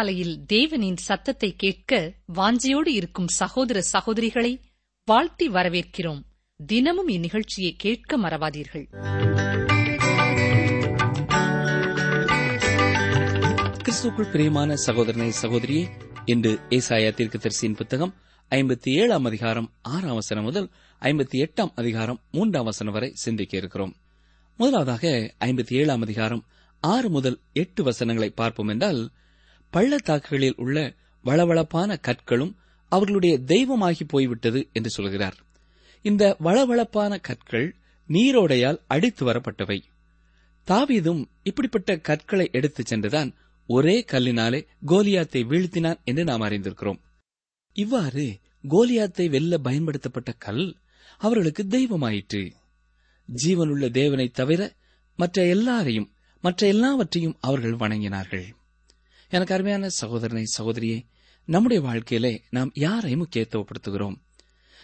அதிகாலையில் தேவனின் சத்தத்தை கேட்க வாஞ்சியோடு இருக்கும் சகோதர சகோதரிகளை வாழ்த்தி வரவேற்கிறோம். தினமும் இந்நிகழ்ச்சியை கேட்க மறவாதீர்கள். கிறிஸ்துக்குள் பிரியமான சகோதரனை சகோதரியே இன்று ஏசாயா தீர்க்கதரிசியின் புத்தகம் ஐம்பத்தி ஏழாம் அதிகாரம் ஆறாம் வசனம் முதல் ஐம்பத்தி எட்டாம் அதிகாரம் மூன்றாம் வசனம் வரை சிந்திக்க இருக்கிறோம். முதலாவதாக ஐம்பத்தி ஏழாம் அதிகாரம் ஆறு முதல் எட்டு வசனங்களை பார்ப்போம் என்றால் பள்ளத்தாக்குகளில் உள்ள வளவளப்பான கற்களும் அவர்களுடைய தெய்வமாகி போய்விட்டது என்று சொல்கிறார். இந்த வளவளப்பான கற்கள் நீரோடையால் அடித்து வரப்பட்டவை. தாவீதும் இப்படிப்பட்ட கற்களை எடுத்துச் சென்றுதான் ஒரே கல்லினாலே கோலியாத்தை வீழ்த்தினான் என்று நாம் அறிந்திருக்கிறோம். இவ்வாறு கோலியாத்தை வெல்ல பயன்படுத்தப்பட்ட கல் அவர்களுக்கு தெய்வமாயிற்று. ஜீவனுள்ள தேவனை தவிர மற்ற எல்லாரையும் மற்ற எல்லாவற்றையும் அவர்கள் வணங்கினார்கள். எனக்கு அருமையான சகோதரனை சகோதரியே நம்முடைய வாழ்க்கையிலே நாம் யாரை முக்கியத்துவப்படுத்துகிறோம்?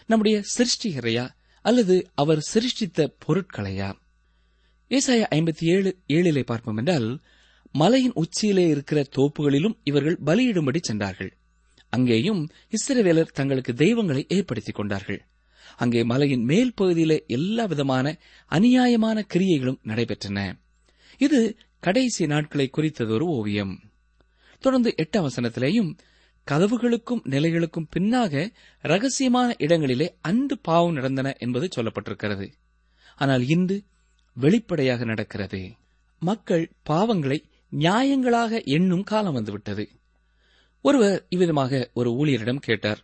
நம்முடைய சிருஷ்டிகரையா அல்லது அவர் சிருஷ்டித்த பொருட்களையா? ஏசாய ஐம்பத்தி ஏழு ஏழிலே பார்ப்போம் என்றால் மலையின் உச்சியிலே இருக்கிற தோப்புகளிலும் இவர்கள் பலியிடும்படி சென்றார்கள். அங்கேயும் இஸ்ரவேலர் தங்களுக்கு தெய்வங்களை ஏற்படுத்திக் கொண்டார்கள். அங்கே மலையின் மேல் பகுதியிலே எல்லா விதமான அநியாயமான கிரியைகளும் நடைபெற்றன. இது கடைசி நாட்களை குறித்ததொரு ஓவியம். தொடர்ந்து எட்டு வசனத்திலேயும் கதவுகளுக்கும் நிலைகளுக்கும் பின்னாக ரகசியமான இடங்களிலே அன்று பாவம் நடந்தன என்பது சொல்லப்பட்டிருக்கிறது. ஆனால் இன்று வெளிப்படையாக நடக்கிறது. மக்கள் பாவங்களை நியாயங்களாக எண்ணும் காலம் வந்துவிட்டது. ஒருவர் இவ்விதமாக ஒரு ஊழியரிடம் கேட்டார்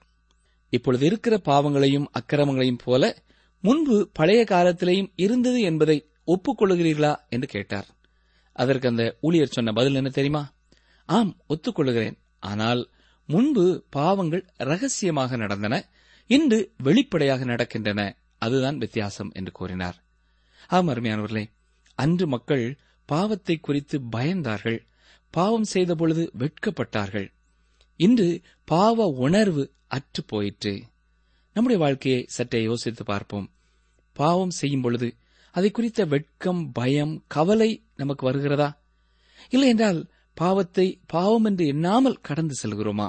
இப்பொழுது இருக்கிற பாவங்களையும் அக்கிரமங்களையும் போல முன்பு பழைய காலத்திலேயும் இருந்தது என்பதை ஒப்புக்கொள்கிறீர்களா? என்று கேட்டார். அதற்கு அந்த ஊழியர் சொன்ன பதில் என்ன தெரியுமா? ஆம் ஒத்துக்கொள்கிறேன் ஆனால் முன்பு பாவங்கள் ரகசியமாக நடந்தன இன்று வெளிப்படையாக நடக்கின்றன. அதுதான் வித்தியாசம் என்று கூறினார். ஆம் அருமையானவர்களே அன்று மக்கள் பாவத்தை குறித்து பயந்தார்கள் பாவம் செய்த பொழுது வெட்கப்பட்டார்கள். இன்று பாவ உணர்வு அற்று போயிற்று. நம்முடைய வாழ்க்கையை சற்றே யோசித்து பார்ப்போம். பாவம் செய்யும் பொழுது அதை குறித்த வெட்கம் பயம் கவலை நமக்கு வருகிறதா? இல்லை என்றால் பாவத்தை பாவம் என்று எண்ணாமல் கடந்து செல்கிறோமா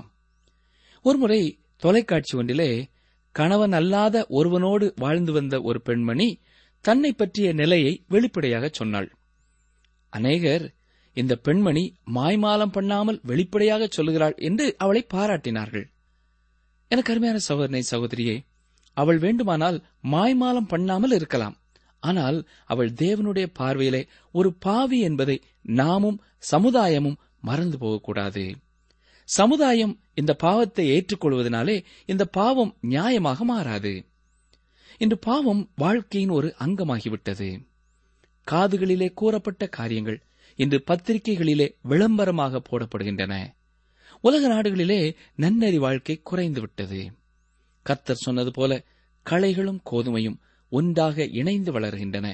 ஒருமுறை தொலைக்காட்சி ஒன்றிலே கணவன் அல்லாத ஒருவனோடு வாழ்ந்து வந்த ஒரு பெண்மணி தன்னை பற்றிய நிலையை வெளிப்படையாக சொன்னாள். அநேகர் இந்த பெண்மணி மாய்மாலம் பண்ணாமல் வெளிப்படையாக சொல்லுகிறாள் என்று அவளை பாராட்டினார்கள். எனக்கு அருமையான சகோதரனை சகோதரியே அவள் வேண்டுமானால் மாய்மாலம் பண்ணாமல் இருக்கலாம். ஆனால் அவள் தேவனுடைய பார்வையிலே ஒரு பாவி என்பதை நாமும் சமுதாயமும் மறந்து போகக்கூடாது. சமுதாயம் இந்த பாவத்தை ஏற்றுக்கொள்வதனாலே இந்த பாவம் நியாயமாக மாறாது. இன்று பாவம் வாழ்க்கையின் ஒரு அங்கமாகிவிட்டது. காதுகளிலே கூறப்பட்ட காரியங்கள் இன்று பத்திரிகைகளிலே விளம்பரமாக போடப்படுகின்றன. உலக நாடுகளிலே நன்னறி வாழ்க்கை குறைந்துவிட்டது. கர்த்தர் சொன்னது போல களைகளும் கோதுமையும் ஒன்றாக இணைந்து வளர்கின்றன.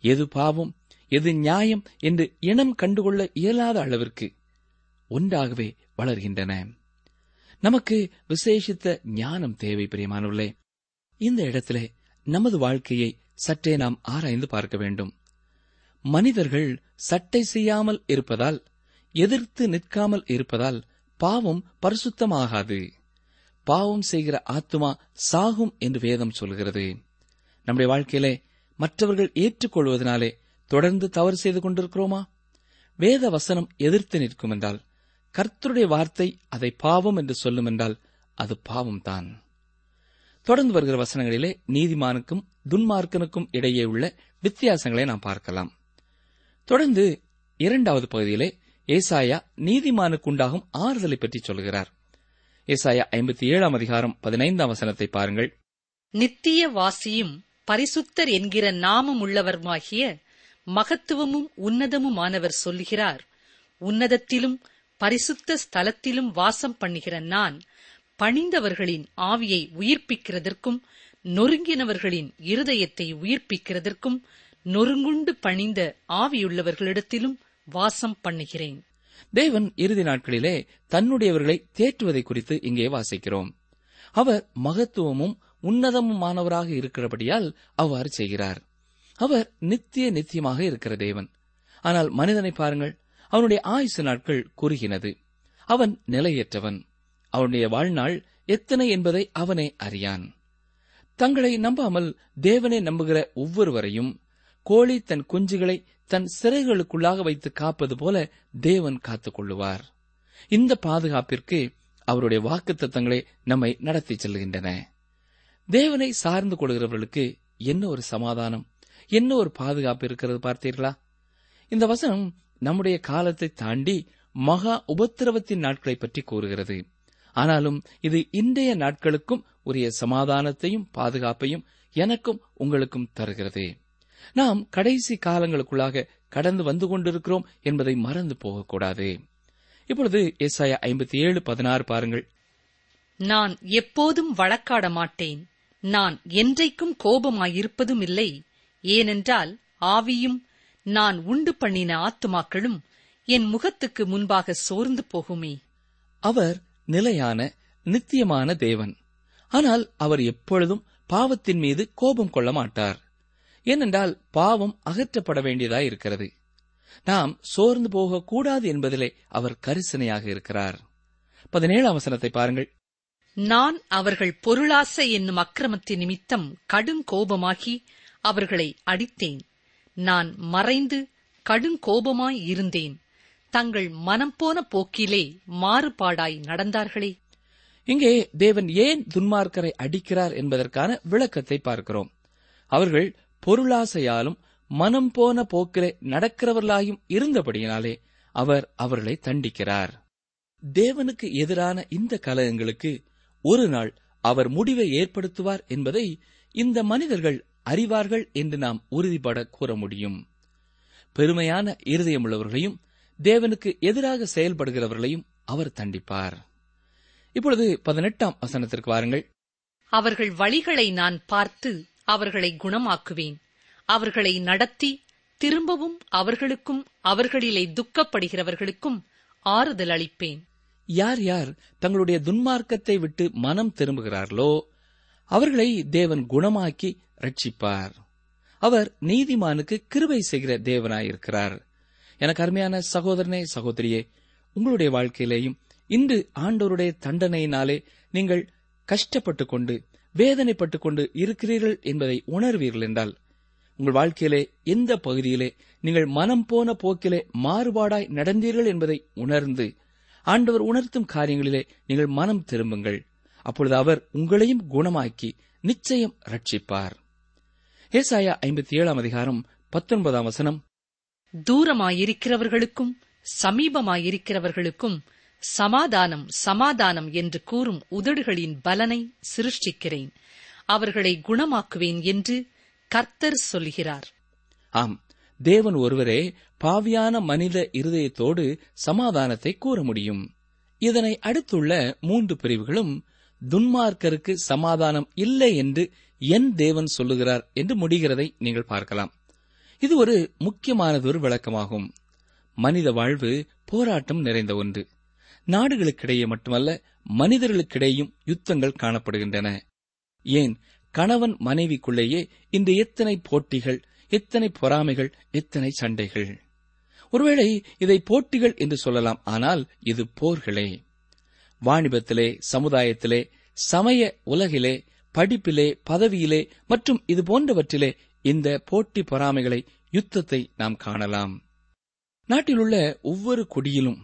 எது பாவம் எது நியாயம் என்று இனம் கண்டுகொள்ள இயலாத அளவிற்கு ஒன்றாகவே வளர்கின்றன. நமக்கு விசேஷித்த ஞானம் தேவை பிரியமானவர்களே. இந்த இடத்திலே நமது வாழ்க்கையை சற்றே நாம் ஆராய்ந்து பார்க்க வேண்டும். மனிதர்கள் சட்டை செய்யாமல் இருப்பதால் எதிர்த்து நிற்காமல் இருப்பதால் பாவம் பரிசுத்தமாகாது. பாவம் செய்கிற ஆத்மா சாகும் என்று வேதம் சொல்கிறது. நம்முடைய வாழ்க்கையிலே மற்றவர்கள் ஏற்றுக்கொள்வதனாலே தொடர்ந்து தவறு செய்து கொண்டிருக்கிறோமா? வேத வசனம் எதிர்த்து நிற்கும் என்றால் கர்த்தருடைய வார்த்தை அதை பாவம் என்று சொல்லும் என்றால் அது பாவம்தான். தொடர்ந்து வருகிற வசனங்களிலே நீதிமானுக்கும் துன்மார்க்கனுக்கும் இடையே உள்ள வித்தியாசங்களை நாம் பார்க்கலாம். தொடர்ந்து இரண்டாவது பகுதியிலே ஏசாயா நீதிமானுக்கு உண்டாகும் ஆறுதலை பற்றி சொல்கிறார். ஏசாயா ஐம்பத்தி ஏழாம் அதிகாரம் பதினைந்தாம் வசனத்தை பாருங்கள். நித்திய வாசியும் பரிசுத்தர் என்கிற நாமம் உள்ளவருமாகிய மகத்துவமும் உன்னதமுமானவர் சொல்லுகிறார். உன்னதத்திலும் பரிசுத்த ஸ்தலத்திலும் வாசம் பண்ணுகிற நான் பணிந்தவர்களின் ஆவியை உயிர்ப்பிக்கிறதற்கும் நொறுங்கினவர்களின் இருதயத்தை உயிர்ப்பிக்கிறதற்கும் நொறுங்குண்டு பணிந்த ஆவியுள்ளவர்களிடத்திலும் வாசம் பண்ணுகிறேன். தேவன் இறுதி நாட்களிலே தன்னுடையவர்களை தேற்றுவதை குறித்து இங்கே வாசிக்கிறோம். அவர் மகத்துவமும் உன்னதமுமானவராக இருக்கிறபடியால் அவ்வாறு செய்கிறார். அவர் நித்திய நித்தியமாக இருக்கிற தேவன். ஆனால் மனிதனை பாருங்கள் அவனுடைய ஆயுசு நாட்கள் குறுகினது. அவன் நிலையற்றவன். அவனுடைய வாழ்நாள் எத்தனை என்பதை அவனே அறியான். தங்களை நம்பாமல் தேவனை நம்புகிற ஒவ்வொருவரையும் கோழி தன் குஞ்சுகளை தன் சிறைகளுக்குள்ளாக வைத்து காப்பது போல தேவன் காத்துக் கொள்ளுவார். இந்த பாதுகாப்பிற்கு அவருடைய வாக்குத்தத்தங்களே நம்மை நடத்தி செல்கின்றன. தேவனை சார்ந்து கொள்கிறவர்களுக்கு என்ன ஒரு சமாதானம்? என்ன ஒரு பாதுகாப்பு இருக்கிறது பார்த்தீர்களா? இந்த வசனம் நம்முடைய காலத்தை தாண்டி மகா உபத்திரவத்தின் நாட்களை பற்றி கூறுகிறது. ஆனாலும் இது இன்றைய நாட்களுக்கும் உரிய சமாதானத்தையும் பாதுகாப்பையும் எனக்கும் உங்களுக்கும் தருகிறது. நாம் கடைசி காலங்களுக்குள்ளாக கடந்து வந்து கொண்டிருக்கிறோம் என்பதை மறந்து போகக்கூடாது. இப்பொழுது எஸ்ஐயா ஐம்பத்தி ஏழு பதினாறு பாருங்கள். நான் எப்போதும் வழக்காட மாட்டேன். நான் என்றைக்கும் கோபமாயிருப்பதும் இல்லை ஏனென்றால் ஆவியும் நான் உண்டு பண்ணின ஆத்துமாக்களும் என் முகத்துக்கு முன்பாக சோர்ந்து போகுமே. அவர் நிலையான நித்தியமான தேவன். ஆனால் அவர் எப்பொழுதும் பாவத்தின் மீது கோபம் கொள்ள மாட்டார். ஏனென்றால் பாவம் அகற்றப்பட வேண்டியதாய் இருக்கிறது நாம் சோர்ந்து போகக்கூடாது என்பதிலே அவர் கரிசனையாக இருக்கிறார். பதினேழாம் வசனத்தை பாருங்கள். நான் அவர்கள் பொருளாசை என்னும் அக்கிரமத்தின் நிமித்தம் கடும் கோபமாகி அவர்களை அடித்தேன். நான் மறைந்து கடும் கோபமாய் இருந்தேன். தங்கள் மனம் போன போக்கிலே மாறுபாடாய் நடந்தார்களே. இங்கே தேவன் ஏன் துன்மார்க்கரை அடிக்கிறார் என்பதற்கான விளக்கத்தை பார்க்கிறோம். அவர்கள் பொருளாசையாலும் மனம் போன போக்கிலே நடக்கிறவர்களாயும் இருந்தபடியினாலே அவர் அவர்களை தண்டிக்கிறார். தேவனுக்கு எதிரான இந்த கலகங்களுக்கு ஒரு நாள் அவர் முடிவை ஏற்படுத்துவார் என்பதை இந்த மனிதர்கள் அறிவார்கள் என்று நாம் உறுதிபட கூற முடியும். பெருமையான இருதயமுள்ளவர்களையும் தேவனுக்கு எதிராக செயல்படுகிறவர்களையும் அவர் தண்டிப்பார். இப்பொழுது பதினெட்டாம் வசனத்திற்கு வாருங்கள். அவர்கள் வழிகளை நான் பார்த்து அவர்களை குணமாக்குவேன். அவர்களை நடத்தி திரும்பவும் அவர்களுக்கும் அவர்களிலே துக்கப்படுகிறவர்களுக்கும் ஆறுதல் அளிப்பேன். யார் யார் தங்களுடைய துன்மார்க்கத்தை விட்டு மனம் திரும்புகிறார்களோ அவர்களை தேவன் குணமாக்கி ரட்சிப்பார் அவர் நீதிமானுக்கு கிருபை செய்கிற தேவனாயிருக்கிறார். எனக்கு அருமையான சகோதரனே சகோதரியே உங்களுடைய வாழ்க்கையிலேயும் இன்று ஆண்டோருடைய தண்டனையினாலே நீங்கள் கஷ்டப்பட்டுக் கொண்டு வேதனைப்பட்டுக் கொண்டு இருக்கிறீர்கள் என்பதை உணர்வீர்கள் என்றால் உங்கள் வாழ்க்கையிலே எந்த பகுதியிலே நீங்கள் மனம் போன போக்கிலே மாறுபாடாய் நடந்தீர்கள் என்பதை உணர்ந்து ஆண்டவர் உணர்த்தும் காரியங்களிலே நீங்கள் மனம் திரும்புங்கள். அப்பொழுது அவர் உங்களையும் குணமாக்கி நிச்சயம் ரட்சிப்பார் ஏசாயா ஐம்பத்தி ஏழாம் அதிகாரம் பத்தொன்பதாம் வசனம். தூரமாயிருக்கிறவர்களுக்கும் சமீபமாயிருக்கிறவர்களுக்கும் சமாதானம் சமாதானம் என்று கூறும் உதடுகளின் பலனை சிருஷ்டிக்கிறேன். அவர்களை குணமாக்குவேன் என்று கர்த்தர் சொல்கிறார். ஆம் தேவன் ஒருவரே பாவியான மனித இருதயத்தோடு சமாதானத்தை கூற முடியும். இதனை அடுத்துள்ள மூன்று பிரிவுகளும் துன்மார்க்கருக்கு சமாதானம் இல்லை என்று என் தேவன் சொல்லுகிறார் என்று முடிகிறதை நீங்கள் பார்க்கலாம். இது ஒரு முக்கியமானதொரு விளக்கமாகும். மனித வாழ்வு போராட்டம் நிறைந்த ஒன்று. நாடுகளுக்கிடையே மட்டுமல்ல மனிதர்களுக்கிடையும் யுத்தங்கள் காணப்படுகின்றன. ஏன்? கணவன் மனைவிக்குள்ளேயே இந்த எத்தனை போட்டிகள் எத்தனை பொறாமைகள் எத்தனை சண்டைகள். ஒருவேளை இதை போட்டிகள் என்று சொல்லலாம் ஆனால் இது போர்களே. வாணிபத்திலே சமுதாயத்திலே சமய உலகிலே படிப்பிலே பதவியிலே மற்றும் இது போன்றவற்றிலே இந்த போட்டி பொறாமைகளை யுத்தத்தை நாம் காணலாம். நாட்டிலுள்ள ஒவ்வொரு குடியிலும்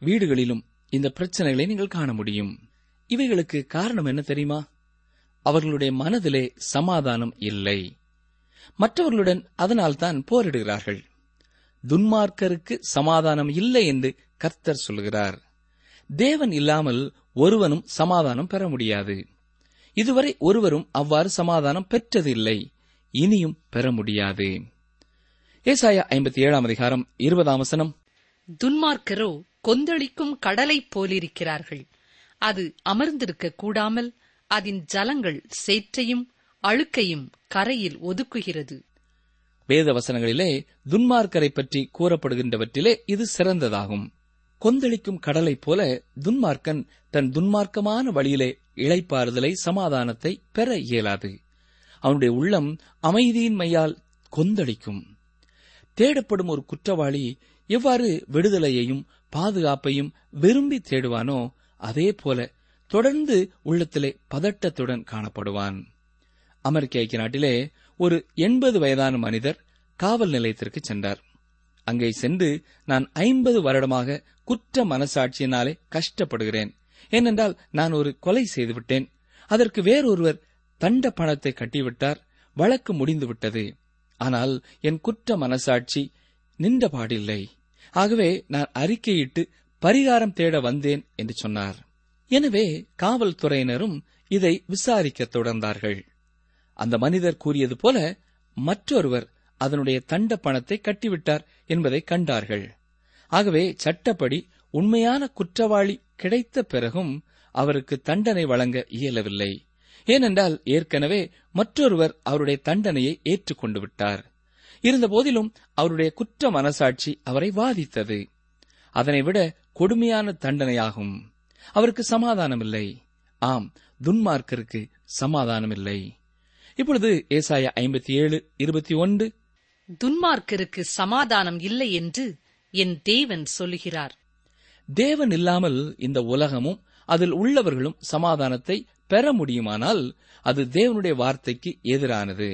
வீடுகளிலும் இந்த பிரச்சனைகளை நீங்கள் காண முடியும். இவைகளுக்கு காரணம் என்ன தெரியுமா? அவர்களுடைய மனதிலே சமாதானம் இல்லை. மற்றவர்களுடன் அதனால்தான் போரிடுகிறார்கள். துன்மார்க்கருக்கு சமாதானம் இல்லை என்று கர்த்தர் சொல்கிறார். தேவன் இல்லாமல் ஒருவனும் சமாதானம் பெற முடியாது. இதுவரை ஒருவரும் அவ்வாறு சமாதானம் பெற்றதில்லை. இனியும் பெற முடியாது. ஏசாயா ஐம்பத்தி ஏழாம் அதிகாரம் இருபதாம் வசனம். துன்மார்க்கரோ கொந்தளிக்கும் கடலைப் போலிருக்கிறார்கள். அது அமர்ந்திருக்க கூடாமல் அதன் ஜலங்கள் சேற்றையும் அழுக்கையும் கரையில் ஒதுக்குகிறது. வேத வசனங்களிலே துன்மார்க்கரை பற்றி கூறப்படுகின்றவற்றிலே இது சிறந்ததாகும். கொந்தளிக்கும் கடலைப் போல துன்மார்க்கன் தன் துன்மார்க்கமான வழியிலே இழைப்பாறுதலை சமாதானத்தை பெற இயலாது. அவனுடைய உள்ளம் அமைதியின் மையால் கொந்தளிக்கும். தேடப்படும் ஒரு குற்றவாளி எவ்வாறு விடுதலையையும் பாதுகாப்பையும் விரும்பி தேடுவானோ அதே போல தொடர்ந்து உள்ளத்திலே பதட்டத்துடன் காணப்படுவான். அமெரிக்க ஐக்கிய நாட்டிலே ஒரு எண்பது வயதான மனிதர் காவல் நிலையத்திற்கு சென்றார். அங்கே சென்று நான் ஐம்பது வருடமாக குற்ற மனசாட்சியினாலே கஷ்டப்படுகிறேன். ஏனென்றால் நான் ஒரு கொலை செய்துவிட்டேன். அதற்கு வேறொருவர் தண்ட பணத்தை கட்டிவிட்டார். வழக்கு முடிந்துவிட்டது. ஆனால் என் குற்ற மனசாட்சி நின்றபாடில்லை ஆகவே நான் அறிக்கையிட்டு பரிகாரம் தேட வந்தேன் என்று சொன்னார். எனவே காவல்துறையினரும் இதை விசாரிக்கத் தொடர்ந்தார்கள். அந்த மனிதர் கூறியது போல மற்றொருவர் அதனுடைய தண்ட பணத்தை கட்டிவிட்டார் என்பதை கண்டார்கள். ஆகவே சட்டப்படி உண்மையான குற்றவாளி கிடைத்த பிறகும் அவருக்கு தண்டனை வழங்க இயலவில்லை. ஏனென்றால் ஏற்கனவே மற்றொருவர் அவருடைய தண்டனையை ஏற்றுக்கொண்டு விட்டார். இருந்தபோதிலும் அவருடைய குற்ற மனசாட்சி அவரை வாதித்தது. அதனைவிட கொடுமையான தண்டனையாகும். அவருக்கு சமாதானமில்லை. ஆம் துன்மார்க்கருக்கு சமாதானமில்லை. இப்பொழுது ஏசாயா ஐம்பத்தி ஏழு இருபத்தி ஒன்று துன்மார்க்கருக்கு சமாதானம் இல்லை என்று என் தேவன் சொல்லுகிறார். தேவன் இல்லாமல் இந்த உலகமும் அதில் உள்ளவர்களும் சமாதானத்தை பெற முடியுமானால் அது தேவனுடைய வார்த்தைக்கு எதிரானது.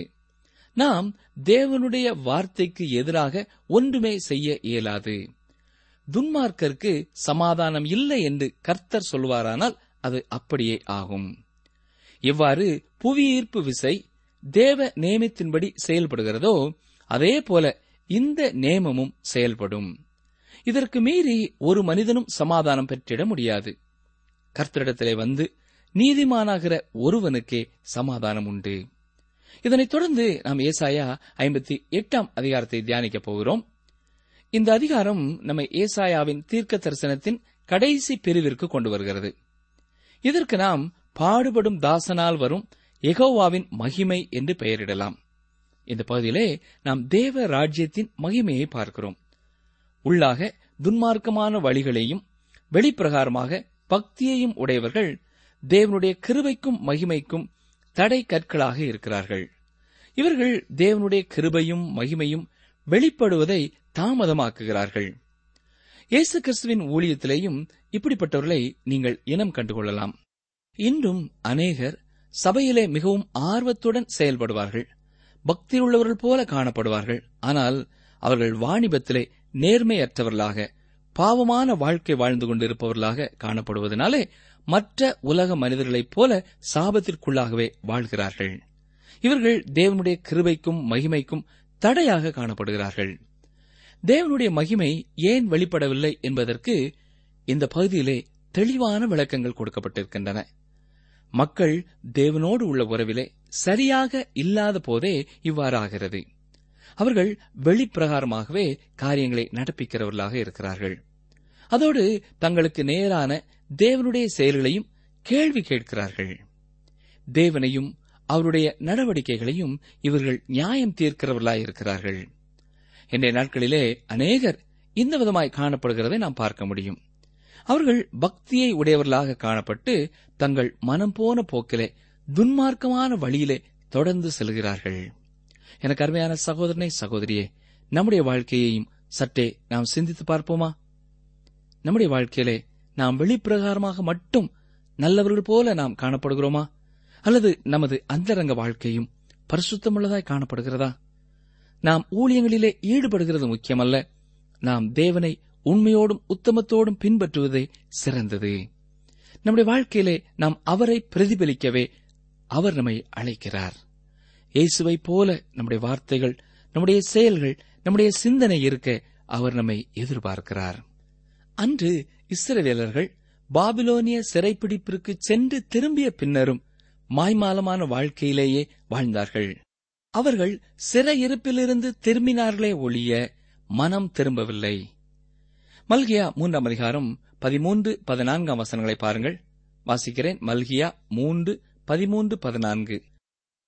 நாம் தேவனுடைய வார்த்தைக்கு எதிராக ஒன்றுமே செய்ய இயலாது. துன்மார்க்கருக்கு சமாதானம் இல்லை என்று கர்த்தர் சொல்வாரானால் அது அப்படியே ஆகும். எவ்வாறு புவியீர்ப்பு விசை தேவ நேமத்தின்படி செயல்படுகிறதோ அதே போல இந்த நேமமும் செயல்படும். இதற்கு மீறி ஒரு மனிதனும் சமாதானம் பெற்றிட முடியாது. கர்த்தரிடத்திலே வந்து நீதிமானாகிற ஒருவனுக்கே சமாதானம் உண்டு. இதனைத் தொடர்ந்து நாம் ஏசாயா ஐம்பத்தி எட்டாம் அதிகாரத்தை தியானிக்கப் போகிறோம். இந்த அதிகாரம் நம்மை ஏசாயாவின் தீர்க்க தரிசனத்தின் கடைசி பிரிவிற்கு கொண்டு வருகிறது. இதற்கு நாம் பாடுபடும் தாசனால் வரும் எகோவாவின் மகிமை என்று பெயரிடலாம். இந்த பகுதியிலே நாம் தேவ ராஜ்யத்தின் மகிமையை பார்க்கிறோம். உள்ளாக துன்மார்க்கமான வழிகளையும் வெளிப்பிரகாரமாக பக்தியையும் உடையவர்கள் தேவனுடைய கிருபைக்கும் மகிமைக்கும் தடை கற்களாக இருக்கிறார்கள். இவர்கள் தேவனுடைய கிருபையும் மகிமையும் வெளிப்படுவதை தாமதமாக்குகிறார்கள். இயேசு கிறிஸ்துவின் ஊழியத்திலேயும் இப்படிப்பட்டவர்களை நீங்கள் இனம் கண்டுகொள்ளலாம். இன்றும் அநேகர் சபையிலே மிகவும் ஆர்வத்துடன் செயல்படுவார்கள். பக்தியுள்ளவர்கள் போல காணப்படுவார்கள். ஆனால் அவர்கள் வாணிபத்திலே நேர்மையற்றவர்களாக பாவமான வாழ்க்கை வாழ்ந்து கொண்டிருப்பவர்களாக காணப்படுவதனாலே மற்ற உலக மனிதர்களைப் போல சாபத்திற்குள்ளாகவே வாழ்கிறார்கள். இவர்கள் தேவனுடைய கிருபைக்கும் மகிமைக்கும் தடையாக காணப்படுகிறார்கள். தேவனுடைய மகிமை ஏன் வெளிப்படவில்லை என்பதற்கு இந்த பகுதியிலே தெளிவான விளக்கங்கள் கொடுக்கப்பட்டிருக்கின்றன. மக்கள் தேவனோடு உள்ள உறவிலே சரியாக இல்லாத போதே இவ்வாறு ஆகிறது அவர்கள் வெளிப்பிரகாரமாகவே காரியங்களை நடப்பிக்கிறவர்களாக இருக்கிறார்கள். அதோடு தங்களுக்கு நேரான தேவனுடைய செயல்களையும் கேள்வி கேட்கிறார்கள். தேவனையும் அவருடைய நடவடிக்கைகளையும் இவர்கள் நியாயம் தீர்க்கிறவர்களாயிருக்கிறார்கள் இன்றைய நாட்களிலே அநேகர் இந்த விதமாய் காணப்படுகிறதை நாம் பார்க்க முடியும். அவர்கள் பக்தியை உடையவர்களாக காணப்பட்டு தங்கள் மனம் போன போக்கிலே துன்மார்க்கமான வழியிலே தொடர்ந்து செல்கிறார்கள். எனக்கு அருமையான சகோதரனை சகோதரியே நம்முடைய வாழ்க்கையையும் சற்றே நாம் சிந்தித்து பார்ப்போமா? நம்முடைய வாழ்க்கையிலே நாம் வெளிப்பிரகாரமாக மட்டும் நல்லவர்கள் போல நாம் காணப்படுகிறோமா? அல்லது நமது அந்தரங்க வாழ்க்கையும் பரிசுத்தமுள்ளதாய் காணப்படுகிறதா? நாம் ஊழியங்களிலே ஈடுபடுகிறது முக்கியமல்ல. நாம் தேவனை உண்மையோடும் உத்தமத்தோடும் பின்பற்றுவதே சிறந்தது. நம்முடைய வாழ்க்கையிலே நாம் அவரை பிரதிபலிக்கவே அவர் நம்மை அழைக்கிறார். இயேசுவைப் போல நம்முடைய வார்த்தைகள் நம்முடைய செயல்கள் நம்முடைய சிந்தனை இருக்க அவர் நம்மை எதிர்பார்க்கிறார். அன்று இஸ்ரவேலர்கள் பாபிலோனிய சிறைப்பிடிப்பிற்கு சென்று திரும்பிய பின்னரும் மாய்மாலமான வாழ்க்கையிலேயே வாழ்ந்தார்கள். அவர்கள் சிறையிருப்பிலிருந்து திரும்பினார்களே ஒழிய மனம் திரும்பவில்லை. மல்கியா மூன்றாம் அதிகாரம் பதிமூன்று பதினான்காம் வசனங்களை பாருங்கள். வாசிக்கிறேன். மல்கியா மூன்று பதிமூன்று பதினான்கு.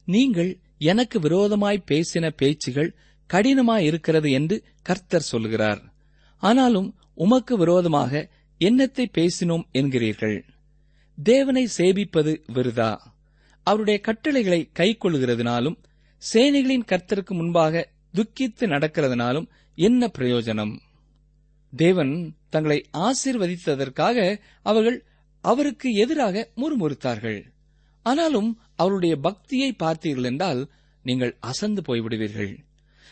நீங்கள் எனக்கு விரோதமாய் பேசின பேச்சுகள் கடினமாயிருக்கிறது என்று கர்த்தர் சொல்கிறார். ஆனாலும் உமக்கு விரோதமாக என்னத்தை பேசினோம் என்கிறீர்கள். தேவனை சேவிப்பது விருதா? அவருடைய கட்டளைகளை கைக்கொள்கிறதுனாலும் சேனைகளின் கர்த்தருக்கு முன்பாக துக்கித்து நடக்கிறதுனாலும் என்ன பிரயோஜனம்? தேவன் தங்களை ஆசீர்வதித்ததற்காக அவர்கள் அவருக்கு எதிராக முறுமுறுத்தார்கள். ஆனாலும் அவருடைய பக்தியை பார்த்தீர்கள் என்றால் நீங்கள் அசந்து போய்விடுவீர்கள்.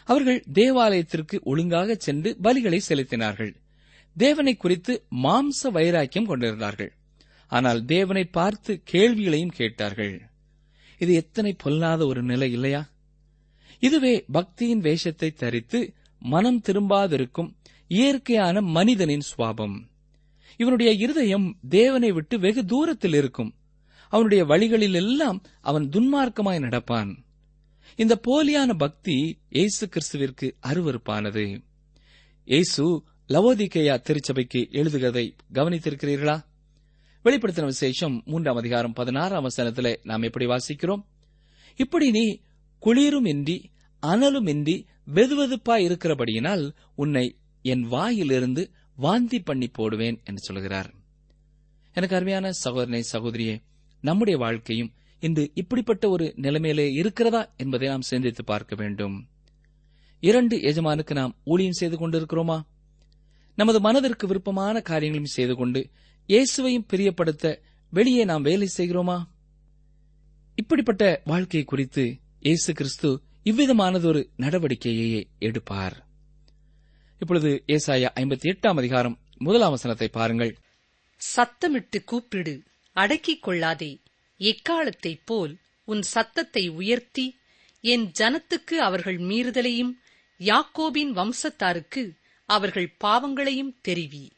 அவர்கள் தேவாலயத்திற்கு ஒழுங்காக சென்று பலிகளை செலுத்தினார்கள். தேவனை குறித்து மாம்ச வைராக்கியம் கொண்டிருந்தார்கள். ஆனால் தேவனை பார்த்து கேள்விகளையும் கேட்டார்கள். இது எத்தனை பொல்லாத ஒரு நிலை இல்லையா? இதுவே பக்தியின் வேஷத்தை தரித்து மனம் திரும்பாதிருக்கும் இயற்கையான மனிதனின் சுவாபம். இவனுடைய இருதயம் தேவனை விட்டு வெகு தூரத்தில் இருக்கும். அவனுடைய வழிகளில் எல்லாம் அவன் துன்மார்க்கமாய் நடப்பான். இந்த போலியான பக்தி இயேசு கிறிஸ்துவிற்கு அருவருப்பானது. இயேசு லவோதிகேயா திருச்சபைக்கு எழுதுகிறதை கவனித்திருக்கிறீர்களா? வெளிப்படுத்தின விசேஷம் மூன்றாம் அதிகாரம் பதினாறாம் வசனத்தில் நாம் எப்படி வாசிக்கிறோம்? இப்படி நீ குளிரும் இன்றி அனலும் இன்றி வெதுவெதுப்பாய் இருக்கிறபடியினால் உன்னை என் வாயிலிருந்து வாந்தி பண்ணி போடுவேன் என்று சொல்கிறார். எனக்கு அருமையான சகோதரனை சகோதரியே நம்முடைய வாழ்க்கையும் இன்று இப்படிப்பட்ட ஒரு நிலைமையிலே இருக்கிறதா என்பதை நாம் சிந்தித்து பார்க்க வேண்டும். இரண்டு எஜமானுக்கு நாம் ஊழியம் செய்து கொண்டிருக்கிறோமா? நமது மனதிற்கு விருப்பமான காரியங்களையும் செய்து கொண்டு இயேசுவையும் பிரியப்படுத்த வெளியே நாம் வேலை செய்கிறோமா? இப்படிப்பட்ட வாழ்க்கை குறித்து இயேசு கிறிஸ்து இவ்விதமானதொரு நடவடிக்கையை எடுப்பார். இப்பொழுது ஏசாயா ஐம்பத்தி எட்டாம் அதிகாரம் முதலாம் வசனத்தை பாருங்கள். சத்தமிட்டு கூப்பிடு அடக்கிக் கொள்ளாதே. எக்காலத்தைப் போல் உன் சத்தத்தை உயர்த்தி என் ஜனத்துக்கு அவர்கள் மீறுதலையும் யாக்கோபின் வம்சத்தாருக்கு அவர்கள் பாவங்களையும் தெரிவி.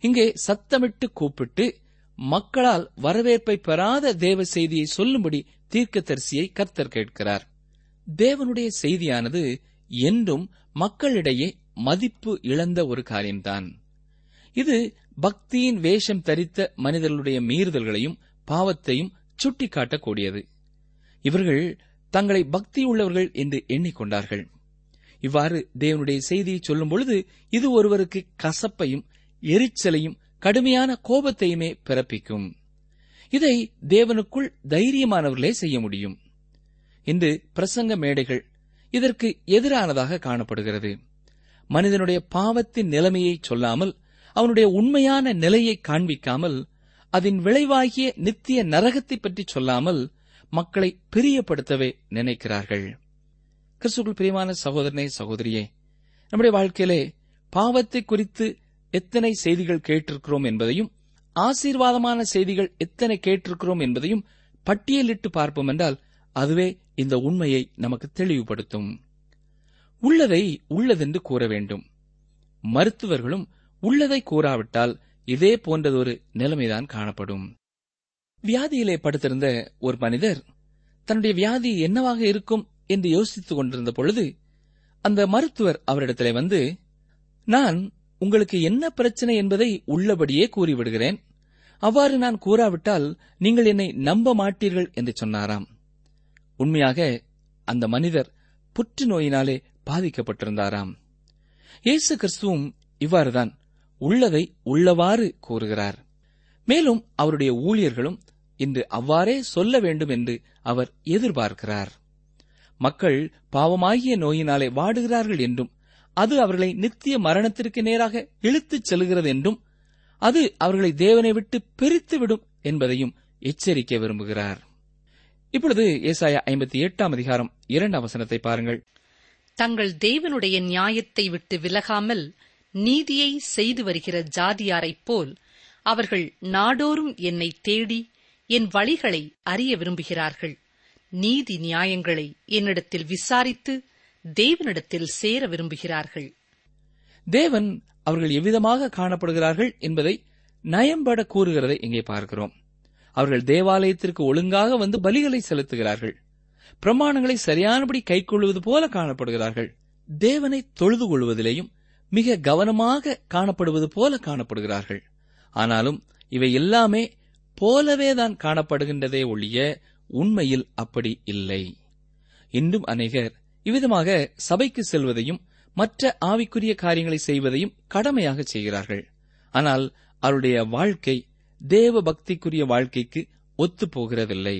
இங்கே சத்தமிட்டு கூப்பிட்டு மக்களால் வரவேற்பை பெறாத தேவ செய்தியை சொல்லும்படி தீர்க்கதரிசியை கர்த்தர் கேட்கிறார். தேவனுடைய செய்தியானது என்றும் மக்களிடையே மதிப்பு இழந்த ஒரு காரியம்தான். இது பக்தியின் வேஷம் தரித்த மனிதர்களுடைய மீறுதல்களையும் பாவத்தையும் சுட்டிக்காட்டக்கூடியது. இவர்கள் தங்களை பக்தி உள்ளவர்கள் என்று எண்ணிக்கொண்டார்கள். இவ்வாறு தேவனுடைய செய்தியை சொல்லும் பொழுது இது ஒருவருக்கு கசப்பையும் எரிச்சலையும் கடுமையான கோபத்தையுமே பிறப்பிக்கும். இதை தேவனுக்குள் தைரியமானவர்களே செய்ய முடியும். இன்று பிரசங்க மேடைகள் இதற்கு எதிரானதாக காணப்படுகிறது. மனிதனுடைய பாவத்தின் நிலைமையை சொல்லாமல் அவனுடைய உண்மையான நிலையை காண்பிக்காமல் அதன் விளைவாகிய நித்திய நரகத்தை பற்றி சொல்லாமல் மக்களை பிரியப்படுத்தவே நினைக்கிறார்கள். கிறிஸ்துக்குள் பிரியமான சகோதரனே சகோதரியே நம்முடைய வாழ்க்கையிலே பாவத்தை குறித்து எத்தனை செய்திகள் கேட்டிருக்கிறோம் என்பதையும் ஆசீர்வாதமான செய்திகள் எத்தனை கேட்டிருக்கிறோம் என்பதையும் பட்டியலிட்டு பார்ப்போம் என்றால் அதுவே இந்த உண்மையை நமக்கு தெளிவுபடுத்தும். உள்ளதை உள்ளதென்று கூற வேண்டும். மருத்துவர்களும் உள்ளதை கூறாவிட்டால் இதே போன்றதொரு நிலைமைதான் காணப்படும். வியாதியிலே படுத்திருந்த ஒரு மனிதர் தன்னுடைய வியாதி என்னவாக இருக்கும் என்று யோசித்துக் கொண்டிருந்த பொழுது அந்த மருத்துவர் அவரிடத்திலே வந்து நான் உங்களுக்கு என்ன பிரச்சனை என்பதை உள்ளபடியே கூறிவிடுகிறேன். அவ்வாறு நான் கூறாவிட்டால் நீங்கள் என்னை நம்ப மாட்டீர்கள் என்று சொன்னாராம். உண்மையாக அந்த மனிதர் புற்றுநோயினாலே பாதிக்கப்பட்டிருந்தாராம். இயேசு கிறிஸ்துவும் இவ்வாறுதான் உள்ளதை உள்ளவாறு கூறுகிறார். மேலும் அவருடைய ஊழியர்களும் இன்று அவ்வாறே சொல்ல வேண்டும் என்று அவர் எதிர்பார்க்கிறார். மக்கள் பாவமாகிய நோயினாலே வாடுகிறார்கள் என்றும் அது அவர்களை நித்திய மரணத்திற்கு நேராக இழுத்துச் செல்கிறது என்றும் அது அவர்களை தேவனை விட்டு பிரித்துவிடும் என்பதையும் எச்சரிக்க விரும்புகிறார். இப்பொழுது ஏசாயா ஐம்பத்தி எட்டாம் அதிகாரம் இரண்டாம் வசனத்தை பாருங்கள். தங்கள் தேவனுடைய நியாயத்தை விட்டு விலகாமல் நீதியை செய்து வருகிற ஜாதியாரைப் போல் அவர்கள் நாடோறும் என்னை தேடி என் வழிகளை அறிய விரும்புகிறார்கள். நீதி நியாயங்களை என்னிடத்தில் விசாரித்து தேவனிடத்தில் சேர விரும்புகிறார்கள். தேவன் அவர்கள் எவ்விதமாக காணப்படுகிறார்கள் என்பதை நயம்பட கூறுகிறதை இங்கே பார்க்கிறோம். அவர்கள் தேவாலயத்திற்கு ஒழுங்காக வந்து பலிகளை செலுத்துகிறார்கள். பிரமாணங்களை சரியானபடி கைக்கொள்வது போல காணப்படுகிறார்கள். தேவனை தொழுது கொள்வதிலேயும் மிக கவனமாக காணப்படுவது போல காணப்படுகிறார்கள். ஆனாலும் இவை எல்லாமே போலவேதான் காணப்படுகின்றதே ஒழிய உண்மையில் அப்படி இல்லை. இன்றும் அநேகர் இவ்விதமாக சபைக்கு செல்வதையும் மற்ற ஆவிக்குரிய காரியங்களை செய்வதையும் கடமையாக செய்கிறார்கள். ஆனால் அவருடைய வாழ்க்கை தேவ பக்திக்குரிய வாழ்க்கைக்கு ஒத்துப்போகிறதில்லை.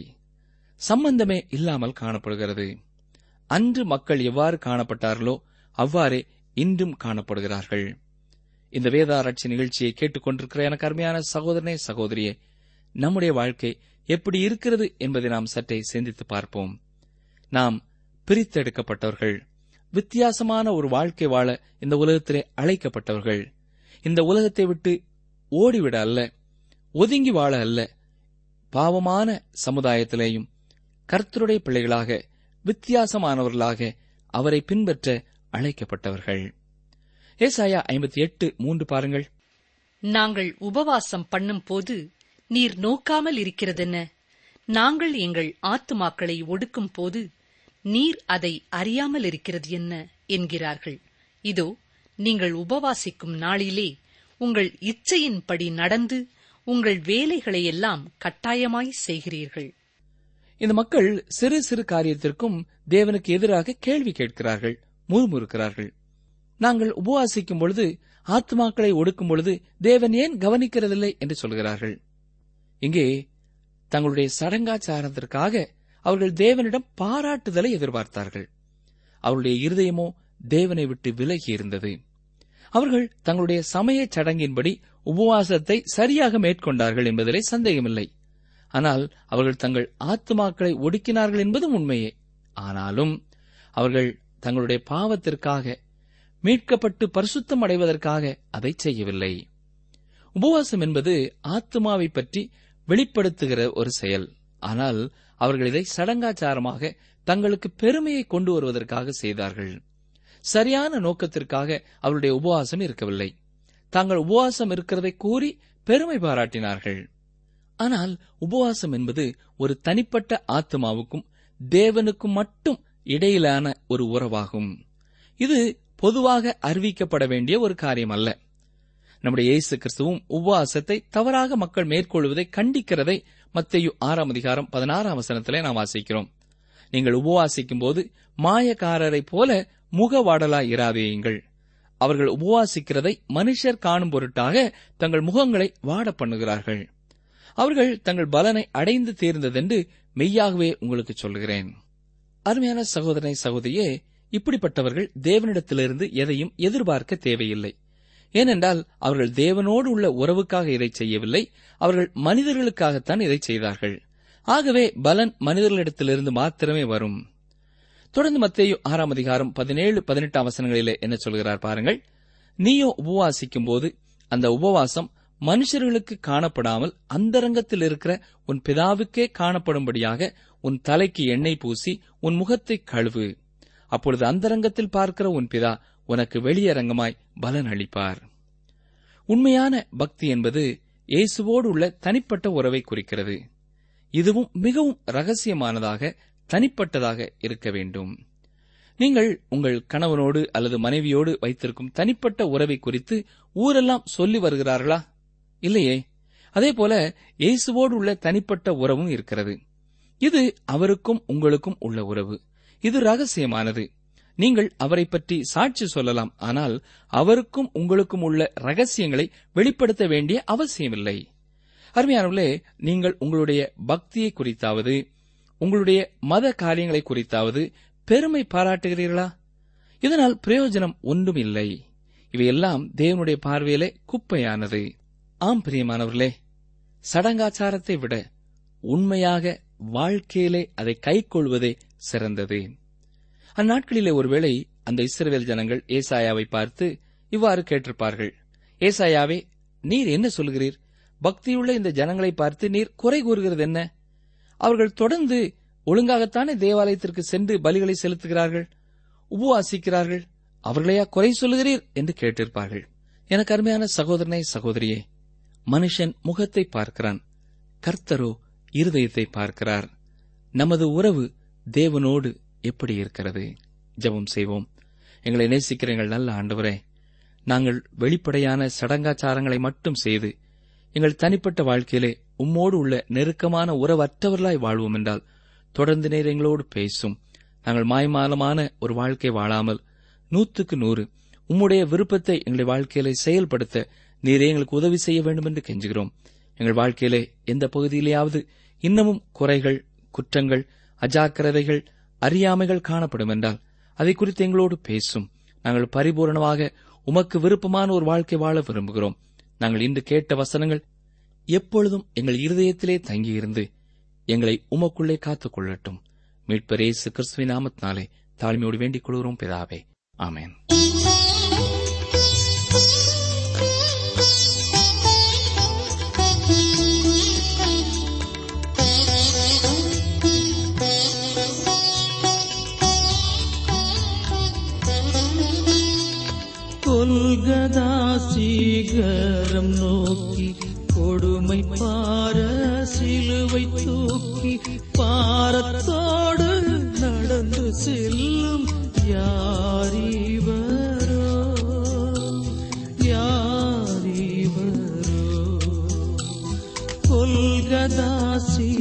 சம்பந்தமே இல்லாமல் காணப்படுகிறது. அன்று மக்கள் எவ்வாறு காணப்பட்டார்களோ அவ்வாறே இன்றும் காணப்படுகிறார்கள். இந்த வேதாராய்ச்சி நிகழ்ச்சியை கேட்டுக்கொண்டிருக்கிற எனக்கு அருமையான சகோதரனே சகோதரியே நம்முடைய வாழ்க்கை எப்படி இருக்கிறது என்பதை நாம் சற்றே சிந்தித்து பார்ப்போம். நாம் பிரித்தெடுக்கப்பட்டவர்கள். வித்தியாசமான ஒரு வாழ்க்கை வாழ இந்த உலகத்திலே அழைக்கப்பட்டவர்கள். இந்த உலகத்தை விட்டு ஓடிவிட அல்ல ஒதுங்கி வாழ அல்ல பாவமான சமுதாயத்திலேயும் கர்த்தருடைய பிள்ளைகளாக வித்தியாசமானவர்களாக அவரை பின்பற்ற அழைக்கப்பட்டவர்கள். ஏசாயா ஐம்பத்தி எட்டு மூன்று பாருங்கள். நாங்கள் உபவாசம் பண்ணும்போது நீர் நோக்காமல் இருக்கிறதென்ன? நாங்கள் எங்கள் ஆத்துமாக்களை ஒடுக்கும் போது நீர் அதை அறியாமல் இருக்கிறது என்ன? என்கிறார்கள். இதோ நீங்கள் உபவாசிக்கும் நாளிலே உங்கள் இச்சையின்படி நடந்து உங்கள் வேலைகளையெல்லாம் கட்டாயமாய் செய்கிறீர்கள். இந்த மக்கள் சிறு சிறு காரியத்திற்கும் தேவனுக்கு எதிராக கேள்வி கேட்கிறார்கள் முறுமுறுக்கிறார்கள். நாங்கள் உபவாசிக்கும் பொழுது ஆத்மாக்களை ஒடுக்கும் பொழுது தேவன் ஏன் கவனிக்கிறதில்லை என்று சொல்கிறார்கள். இங்கே தங்களுடைய சடங்காச்சாரத்திற்காக அவர்கள் தேவனிடம் பாராட்டுதலை எதிர்பார்த்தார்கள். அவருடைய இருதயமோ தேவனை விட்டு விலகி இருந்தது. அவர்கள் தங்களுடைய சமயச் சடங்கின்படி உபவாசத்தை சரியாக மேற்கொண்டார்கள் என்பதிலே சந்தேகமில்லை. ஆனால் அவர்கள் தங்கள் ஆத்துமாக்களை ஒடுக்கினார்கள் என்பதும் உண்மையே. ஆனாலும் அவர்கள் தங்களுடைய பாவத்திற்காக மீட்கப்பட்டு பரிசுத்தம் அடைவதற்காக அதை செய்யவில்லை. உபவாசம் என்பது ஆத்மாவை பற்றி வெளிப்படுத்துகிற ஒரு செயல். ஆனால் அவர்கள் இதை சடங்காச்சாரமாக தங்களுக்கு பெருமையை கொண்டு வருவதற்காக செய்தார்கள். சரியான நோக்கத்திற்காக அவருடைய உபவாசம் இருக்கவில்லை. தாங்கள் உபவாசம் இருக்கிறதை கூறி பெருமை பாராட்டினார்கள். ஆனால் உபவாசம் என்பது ஒரு தனிப்பட்ட ஆத்மாவுக்கும் தேவனுக்கும் மட்டும் இடையிலான ஒரு உறவாகும். இது பொதுவாக அறிவிக்கப்பட வேண்டிய ஒரு காரியம் அல்ல நம்முடைய இயேசு கிறிஸ்துவும் உபவாசத்தை தவறாக மக்கள் மேற்கொள்வதை கண்டிக்கிறதை மத்தேயு ஆறாம் அதிகாரம் பதினாறாம் வசனத்திலே நாம் வாசிக்கிறோம். நீங்கள் உபவாசிக்கும் போது மாயக்காரரைப் போல முகவாடலாய் இராதேயுங்கள். அவர்கள் உபவாசிக்கிறதை மனுஷர் காணும் பொருட்டாக தங்கள் முகங்களை வாட பண்ணுகிறார்கள். அவர்கள் தங்கள் பலனை அடைந்து தீர்ந்ததென்று மெய்யாகவே உங்களுக்கு சொல்கிறேன் அருமையான சகோதரனை சகோதரியே இப்படிப்பட்டவர்கள் தேவனிடத்திலிருந்து எதையும் எதிர்பார்க்க தேவையில்லை. ஏனென்றால் அவர்கள் தேவனோடு உள்ள உறவுக்காக இதை செய்யவில்லை அவர்கள் மனிதர்களுக்காகத்தான் இதை செய்தார்கள். ஆகவே பலன் மனிதர்களிடத்திலிருந்து மாத்திரமே வரும். தொடர்ந்து மத்தேயு ஆறாம் அதிகாரம் பதினேழு பதினெட்டாம் வசனங்களிலே என்ன சொல்கிறார் பாருங்கள். நீயோ உபவாசிக்கும் போது அந்த உபவாசம் மனுஷர்களுக்கு காணப்படாமல் அந்தரங்கத்தில் இருக்கிற உன் பிதாவுக்கே காணப்படும்படியாக உன் தலைக்கு எண்ணெய் பூசி உன் முகத்தை கழுவு. அப்பொழுது அந்தரங்கத்தில் பார்க்கிற உன் பிதா உனக்கு வெளியரங்கமாய் பலன் அளிப்பார் உண்மையான பக்தி என்பது இயேசுவோடு உள்ள தனிப்பட்ட உறவை குறிக்கிறது. இதுவும் மிகவும் ரகசியமானதாக தனிப்பட்டதாக இருக்க வேண்டும். நீங்கள் உங்கள் கணவனோடு அல்லது மனைவியோடு வைத்திருக்கும் தனிப்பட்ட உறவை குறித்து ஊரெல்லாம் சொல்லி வருகிறார்களா? இல்லையே? அதேபோல இயேசுவோடு உள்ள தனிப்பட்ட உறவும் இருக்கிறது. இது அவருக்கும் உங்களுக்கும் உள்ள உறவு. இது ரகசியமானது. நீங்கள் அவரை பற்றி சாட்சி சொல்லலாம் ஆனால் அவருக்கும் உங்களுக்கும் உள்ள ரகசியங்களை வெளிப்படுத்த வேண்டிய அவசியமில்லை. அருமையானவர்களே நீங்கள் உங்களுடைய பக்தியை குறித்தாவது உங்களுடைய மத காரியங்களை குறித்தாவது பெருமை பாராட்டுகிறீர்களா? இதனால் பிரயோஜனம் ஒன்றும் இல்லை இவையெல்லாம் தேவனுடைய பார்வையிலே குப்பையானது. ஆம் பிரியமானவர்களே. சடங்காச்சாரத்தை விட உண்மையாக வாழ்க்கையிலே அதை கைக்கொள்வதே சிறந்தது. அந்நாட்களிலே ஒருவேளை அந்த இஸ்ரவேல் ஜனங்கள் ஏசாயாவை பார்த்து இவ்வாறு கேட்டிருப்பார்கள். ஏசாயாவே நீர் என்ன சொல்கிறீர்? பக்தியுள்ள இந்த ஜனங்களை பார்த்து நீர் குறை கூறுகிறது என்ன அவர்கள் தொடர்ந்து ஒழுங்காகத்தானே தேவாலயத்திற்கு சென்று பலிகளை செலுத்துகிறார்கள்? உபவாசிக்கிறார்கள்? அவர்களையா குறை சொல்லுகிறீர்? என்று கேட்டிருப்பார்கள். எனக்கு அருமையான சகோதரனை சகோதரியே மனுஷன் முகத்தை பார்க்கிறான். கர்த்தரோ இருதயத்தை பார்க்கிறார். நமது உறவு தேவனோடு எப்படி இருக்கிறது? ஜெபம் செய்வோம். எங்களை நேசிக்கிற எங்கள் நல்ல ஆண்டவரே. நாங்கள் வெளிப்படையான சடங்காச்சாரங்களை மட்டும் செய்து எங்கள் தனிப்பட்ட வாழ்க்கையிலே உம்மோடு உள்ள நெருக்கமான உறவற்றவர்களாய் வாழ்வோம் என்றால் தொடர்ந்து நேர் எங்களோடு பேசும். நாங்கள் மாய்மாலமான ஒரு வாழ்க்கை வாழாமல் நூற்றுக்கு நூறு உம்முடைய விருப்பத்தை எங்களுடைய வாழ்க்கையிலே செயல்படுத்த நீரே எங்களுக்கு உதவி செய்ய வேண்டும் என்று கெஞ்சுகிறோம். எங்கள் வாழ்க்கையிலே எந்த பகுதியிலேயாவது இன்னமும் குறைகள் குற்றங்கள் அஜாக்கிரதைகள் அறியாமைகள் காணப்படும் என்றால் அதை குறித்து எங்களோடு பேசும். நாங்கள் பரிபூரணமாக உமக்கு விருப்பமான ஒரு வாழ்க்கை வாழ விரும்புகிறோம். நாங்கள் இன்று கேட்ட வசனங்கள் எப்பொழுதும் எங்கள் இருதயத்திலே தங்கியிருந்து எங்களை உமக்குள்ளே காத்துக் கொள்ளட்டும். மீட்பரே இயேசு கிறிஸ்துவின் நாமத்தினாலே தாழ்மையோடு வேண்டிக் கொள்கிறோம் பிதாவே. ஆமேன். கொல்கதா சீகரம் நோக்கி கொடுமை பார சிலுவை தூக்கி பாரத்தோடு நடந்து செல்லும் யாரிவரோ? யாரிவரோ? கொல்கதா சீ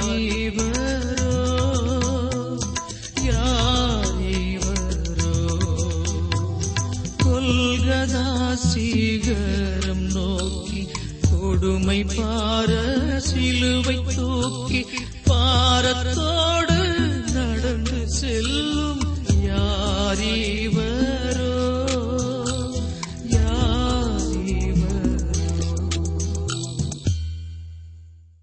யாரிவரோ யாரிவரோ கொல்கதா சீகரம் நோக்கி கொடுமை பார சிலுவை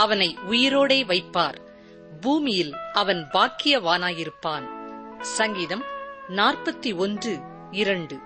அவனை உயிரோடே வைப்பார். பூமியில் அவன் பாக்கியவானாயிருப்பான். சங்கீதம் நாற்பத்தி ஒன்று இரண்டு.